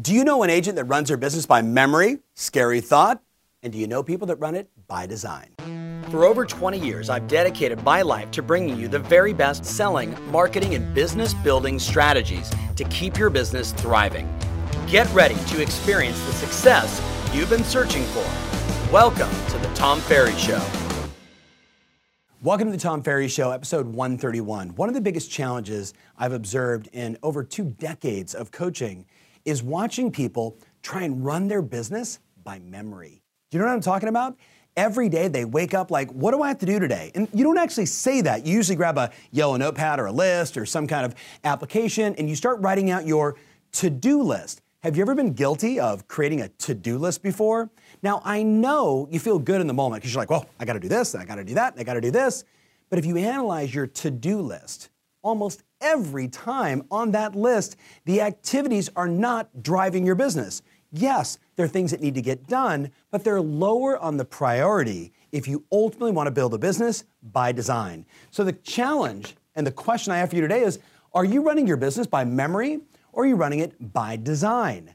Do you know an agent that runs their business by memory? Scary thought. And do you know people that run it by design? For over 20 years, I've dedicated my life to bringing you the very best selling, marketing, and business building strategies to keep your business thriving. Get ready to experience the success you've been searching for. Welcome to the Tom Ferry Show. Welcome to the Tom Ferry Show, episode 131. One of the biggest challenges I've observed in over two decades of coaching is watching people try and run their business by memory. Do you know what I'm talking about? Every day they wake up like, what do I have to do today? And you don't actually say that. You usually grab a yellow notepad or a list or some kind of application and you start writing out your to do list. Have you ever been guilty of creating a to do list before? Now, I know you feel good in the moment because you're like, well, I got to do this, and I got to do that, and I got to do this. But if you analyze your to do list, almost every time on that list, the activities are not driving your business. Yes, there are things that need to get done, but they're lower on the priority if you ultimately want to build a business by design. So the challenge and the question I have for you today is are you running your business by memory or are you running it by design?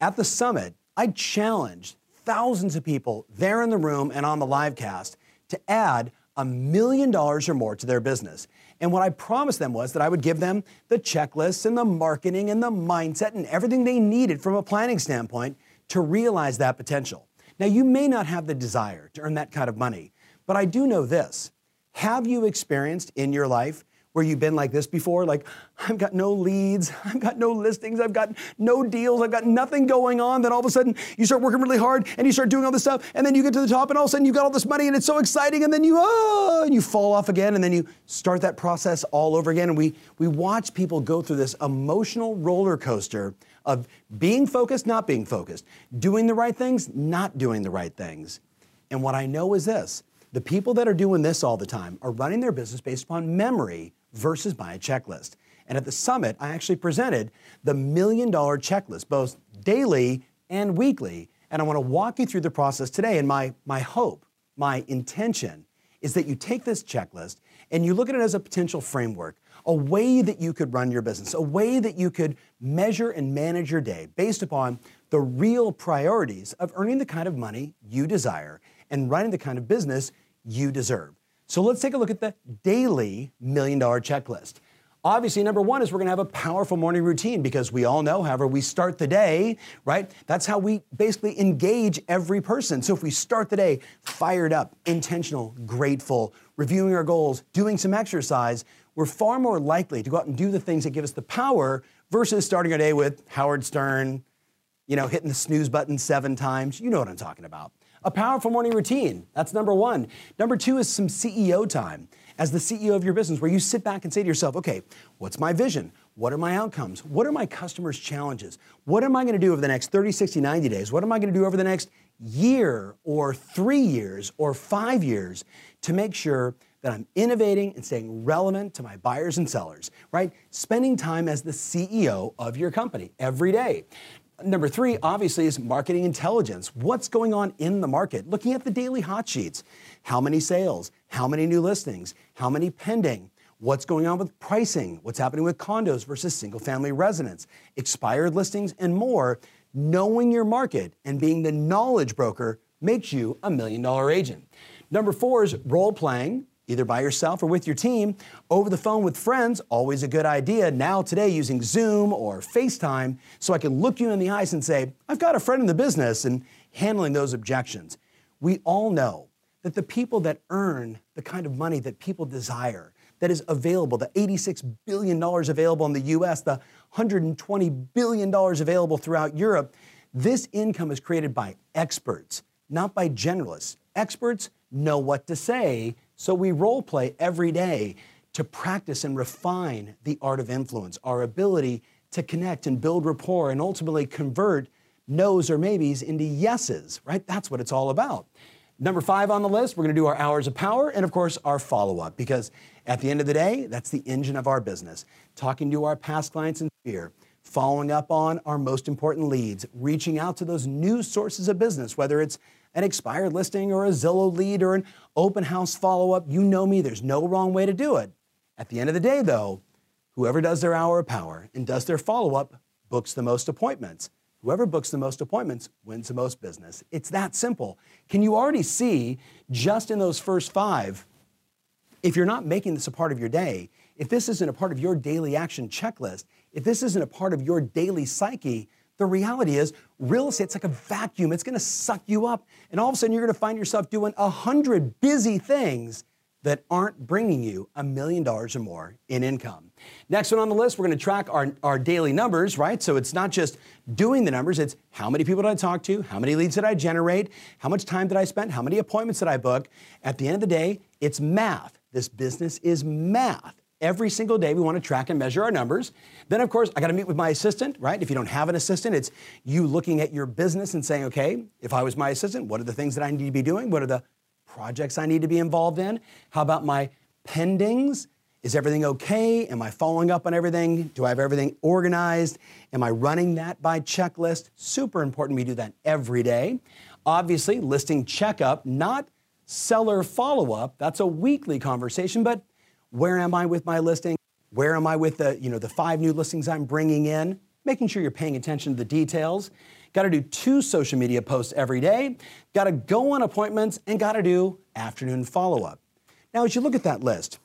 At the summit, I challenged thousands of people there in the room and on the live cast to add a million dollars or more to their business. And what I promised them was that I would give them the checklists and the marketing and the mindset and everything they needed from a planning standpoint to realize that potential. Now, you may not have the desire to earn that kind of money, but I do know this. Have you experienced in your life where you've been like this before? Like, I've got no leads, I've got no listings, I've got no deals, I've got nothing going on. Then all of a sudden you start working really hard and you start doing all this stuff, and then you get to the top, and all of a sudden you've got all this money and it's so exciting, and then you oh, and you fall off again, and then you start that process all over again. And we we watch people go through this emotional roller coaster of being focused, not being focused, doing the right things, not doing the right things. And what I know is this the people that are doing this all the time are running their business based upon memory versus by a checklist. And at the summit, I actually presented the million dollar checklist, both daily and weekly. And I want to walk you through the process today. And my, my hope, my intention is that you take this checklist and you look at it as a potential framework, a way that you could run your business, a way that you could measure and manage your day based upon the real priorities of earning the kind of money you desire and running the kind of business you deserve. So let's take a look at the daily million dollar checklist. Obviously, number one is we're gonna have a powerful morning routine because we all know, however, we start the day, right? That's how we basically engage every person. So if we start the day fired up, intentional, grateful, reviewing our goals, doing some exercise, we're far more likely to go out and do the things that give us the power versus starting our day with Howard Stern, you know, hitting the snooze button seven times. You know what I'm talking about. A powerful morning routine. That's number one. Number two is some CEO time as the CEO of your business, where you sit back and say to yourself, okay, what's my vision? What are my outcomes? What are my customers' challenges? What am I going to do over the next 30, 60, 90 days? What am I going to do over the next year or three years or five years to make sure that I'm innovating and staying relevant to my buyers and sellers, right? Spending time as the CEO of your company every day. Number three, obviously, is marketing intelligence. What's going on in the market? Looking at the daily hot sheets. How many sales? How many new listings? How many pending? What's going on with pricing? What's happening with condos versus single family residents? Expired listings and more. Knowing your market and being the knowledge broker makes you a million dollar agent. Number four is role playing either by yourself or with your team. Over the phone with friends, always a good idea. Now, today, using Zoom or FaceTime, so I can look you in the eyes and say, I've got a friend in the business, and handling those objections. We all know that the people that earn the kind of money that people desire, that is available, the $86 billion available in the US, the $120 billion available throughout Europe, this income is created by experts, not by generalists. Experts know what to say so we role play every day to practice and refine the art of influence, our ability to connect and build rapport and ultimately convert no's or maybes into yeses, right? That's what it's all about. Number five on the list, we're gonna do our hours of power and, of course, our follow up because at the end of the day, that's the engine of our business. Talking to our past clients in fear, following up on our most important leads, reaching out to those new sources of business, whether it's an expired listing or a Zillow lead or an open house follow up. You know me, there's no wrong way to do it. At the end of the day, though, whoever does their hour of power and does their follow up books the most appointments. Whoever books the most appointments wins the most business. It's that simple. Can you already see just in those first five, if you're not making this a part of your day, if this isn't a part of your daily action checklist, if this isn't a part of your daily psyche, the reality is real estate's like a vacuum. It's going to suck you up. And all of a sudden, you're going to find yourself doing a hundred busy things that aren't bringing you a million dollars or more in income. Next one on the list, we're going to track our, our daily numbers, right? So it's not just doing the numbers, it's how many people did I talk to, how many leads did I generate, how much time did I spend, how many appointments did I book. At the end of the day, it's math. This business is math. Every single day, we want to track and measure our numbers. Then, of course, I got to meet with my assistant, right? If you don't have an assistant, it's you looking at your business and saying, okay, if I was my assistant, what are the things that I need to be doing? What are the projects I need to be involved in? How about my pendings? Is everything okay? Am I following up on everything? Do I have everything organized? Am I running that by checklist? Super important we do that every day. Obviously, listing checkup, not seller follow up. That's a weekly conversation, but where am I with my listing? Where am I with the, you know, the five new listings I'm bringing in? Making sure you're paying attention to the details. Got to do two social media posts every day. Got to go on appointments and got to do afternoon follow up. Now, as you look at that list,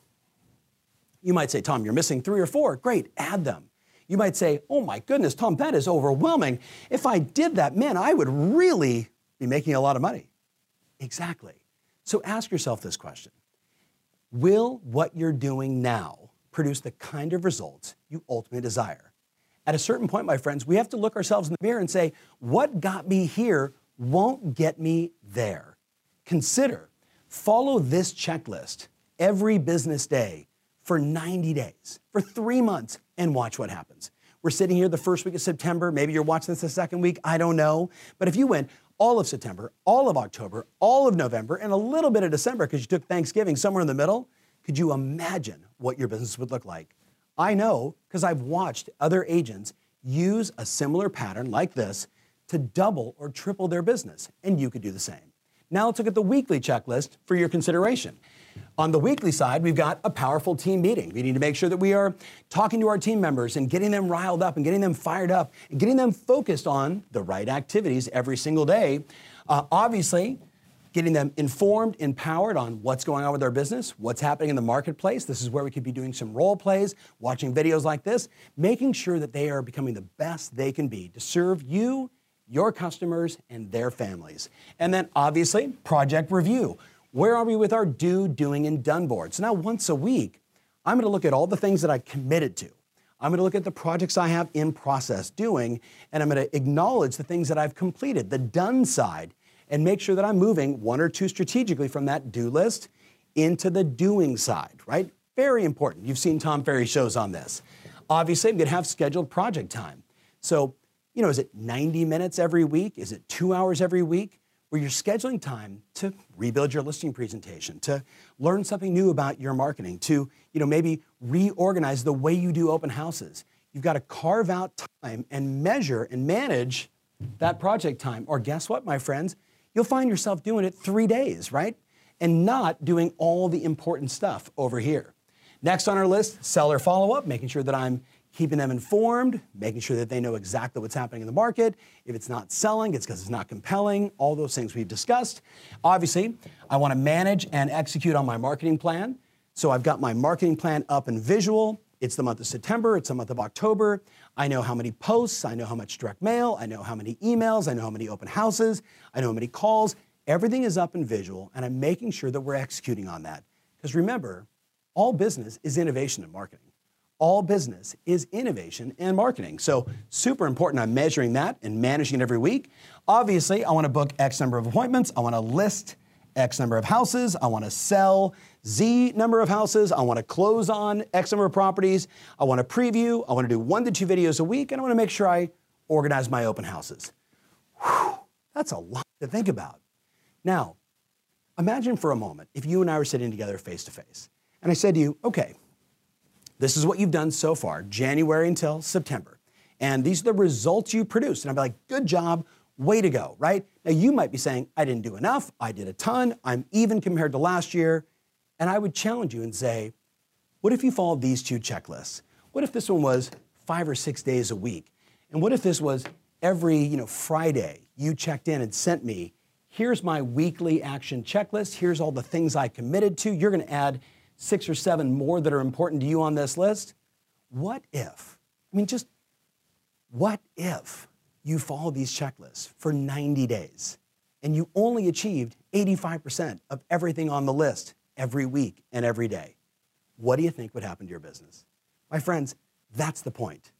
you might say, Tom, you're missing three or four. Great, add them. You might say, oh my goodness, Tom, that is overwhelming. If I did that, man, I would really be making a lot of money. Exactly. So ask yourself this question Will what you're doing now produce the kind of results you ultimately desire? At a certain point, my friends, we have to look ourselves in the mirror and say, what got me here won't get me there. Consider, follow this checklist every business day for 90 days, for three months, and watch what happens. We're sitting here the first week of September. Maybe you're watching this the second week. I don't know. But if you went all of September, all of October, all of November, and a little bit of December because you took Thanksgiving somewhere in the middle, could you imagine what your business would look like? I know because I've watched other agents use a similar pattern like this to double or triple their business, and you could do the same. Now let's look at the weekly checklist for your consideration. On the weekly side, we've got a powerful team meeting. We need to make sure that we are talking to our team members and getting them riled up and getting them fired up and getting them focused on the right activities every single day. Uh, obviously, getting them informed, empowered on what's going on with their business, what's happening in the marketplace. This is where we could be doing some role plays, watching videos like this, making sure that they are becoming the best they can be to serve you, your customers, and their families. And then obviously, project review. Where are we with our do, doing, and done boards? Now, once a week, I'm going to look at all the things that I committed to. I'm going to look at the projects I have in process doing, and I'm going to acknowledge the things that I've completed, the done side, and make sure that I'm moving one or two strategically from that do list into the doing side, right? Very important. You've seen Tom Ferry shows on this. Obviously, I'm going to have scheduled project time. So, you know, is it 90 minutes every week? Is it two hours every week? Where you're scheduling time to rebuild your listing presentation, to learn something new about your marketing, to, you know, maybe reorganize the way you do open houses. You've got to carve out time and measure and manage that project time. Or guess what, my friends? you'll find yourself doing it three days, right? And not doing all the important stuff over here. Next on our list, seller follow up, making sure that I'm keeping them informed, making sure that they know exactly what's happening in the market. If it's not selling, it's because it's not compelling, all those things we've discussed. Obviously, I want to manage and execute on my marketing plan. So I've got my marketing plan up in visual. It's the month of September, it's the month of October. I know how many posts, I know how much direct mail, I know how many emails, I know how many open houses, I know how many calls. Everything is up in visual, and I'm making sure that we're executing on that. Because remember, all business is innovation and marketing. All business is innovation and marketing. So, super important. I'm measuring that and managing it every week. Obviously, I want to book X number of appointments. I want to list X number of houses. I want to sell Z number of houses. I want to close on X number of properties. I want to preview. I want to do one to two videos a week. And I want to make sure I organize my open houses. Whew, that's a lot to think about. Now, imagine for a moment if you and I were sitting together face to face. And I said to you, okay, this is what you've done so far, January until September. And these are the results you produced. And I'd be like, good job. Way to go, right? Now you might be saying, I didn't do enough, I did a ton, I'm even compared to last year. And I would challenge you and say, what if you followed these two checklists? What if this one was five or six days a week? And what if this was every you know, Friday you checked in and sent me, here's my weekly action checklist, here's all the things I committed to, you're to add six or seven more that are important to you on this list. What if, I mean, just what if you follow these checklists for 90 days and you only achieved 85% of everything on the list every week and every day? What do you think would happen to your business? My friends, that's the point.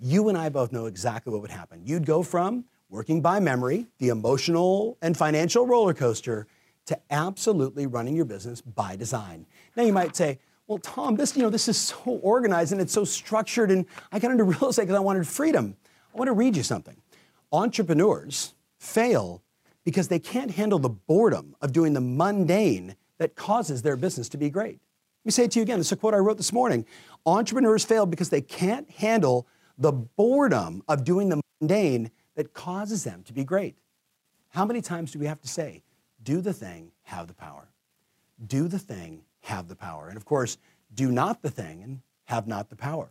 You and I both know exactly what would happen. You'd go from working by memory, the emotional and financial roller coaster, to absolutely running your business by design. Now you might say, well, Tom, this, you know, this is so organized and it's so structured, and I got into real estate because I wanted freedom. I want to read you something. Entrepreneurs fail because they can't handle the boredom of doing the mundane that causes their business to be great. Let me say it to you again. Is a quote I wrote this morning. Entrepreneurs fail because they can't handle the boredom of doing the mundane that causes them to be great. How many times do we have to say, do the thing, have the power? Do the thing, have the power. And of course, do not the thing and have not the power.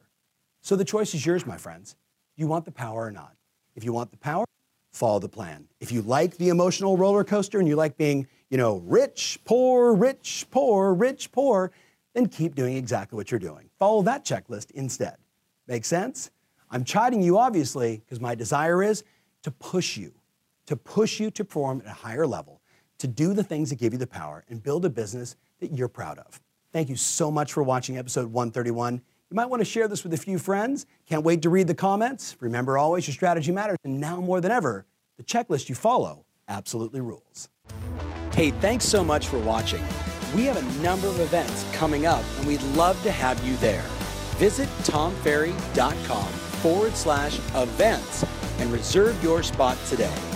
So the choice is yours, my friends. Do you want the power or not? If you want the power, follow the plan. If you like the emotional roller coaster and you like being, you know, rich, poor, rich, poor, rich, poor, then keep doing exactly what you're doing. Follow that checklist instead. Make sense? I'm chiding you, obviously, because my desire is to push you, to push you to perform at a higher level, to do the things that give you the power and build a business that you're proud of. Thank you so much for watching episode 131. You might want to share this with a few friends. Can't wait to read the comments. Remember always, your strategy matters. And now more than ever, the checklist you follow absolutely rules. Hey, thanks so much for watching. We have a number of events coming up, and we'd love to have you there. Visit tomferry.com forward slash events and reserve your spot today.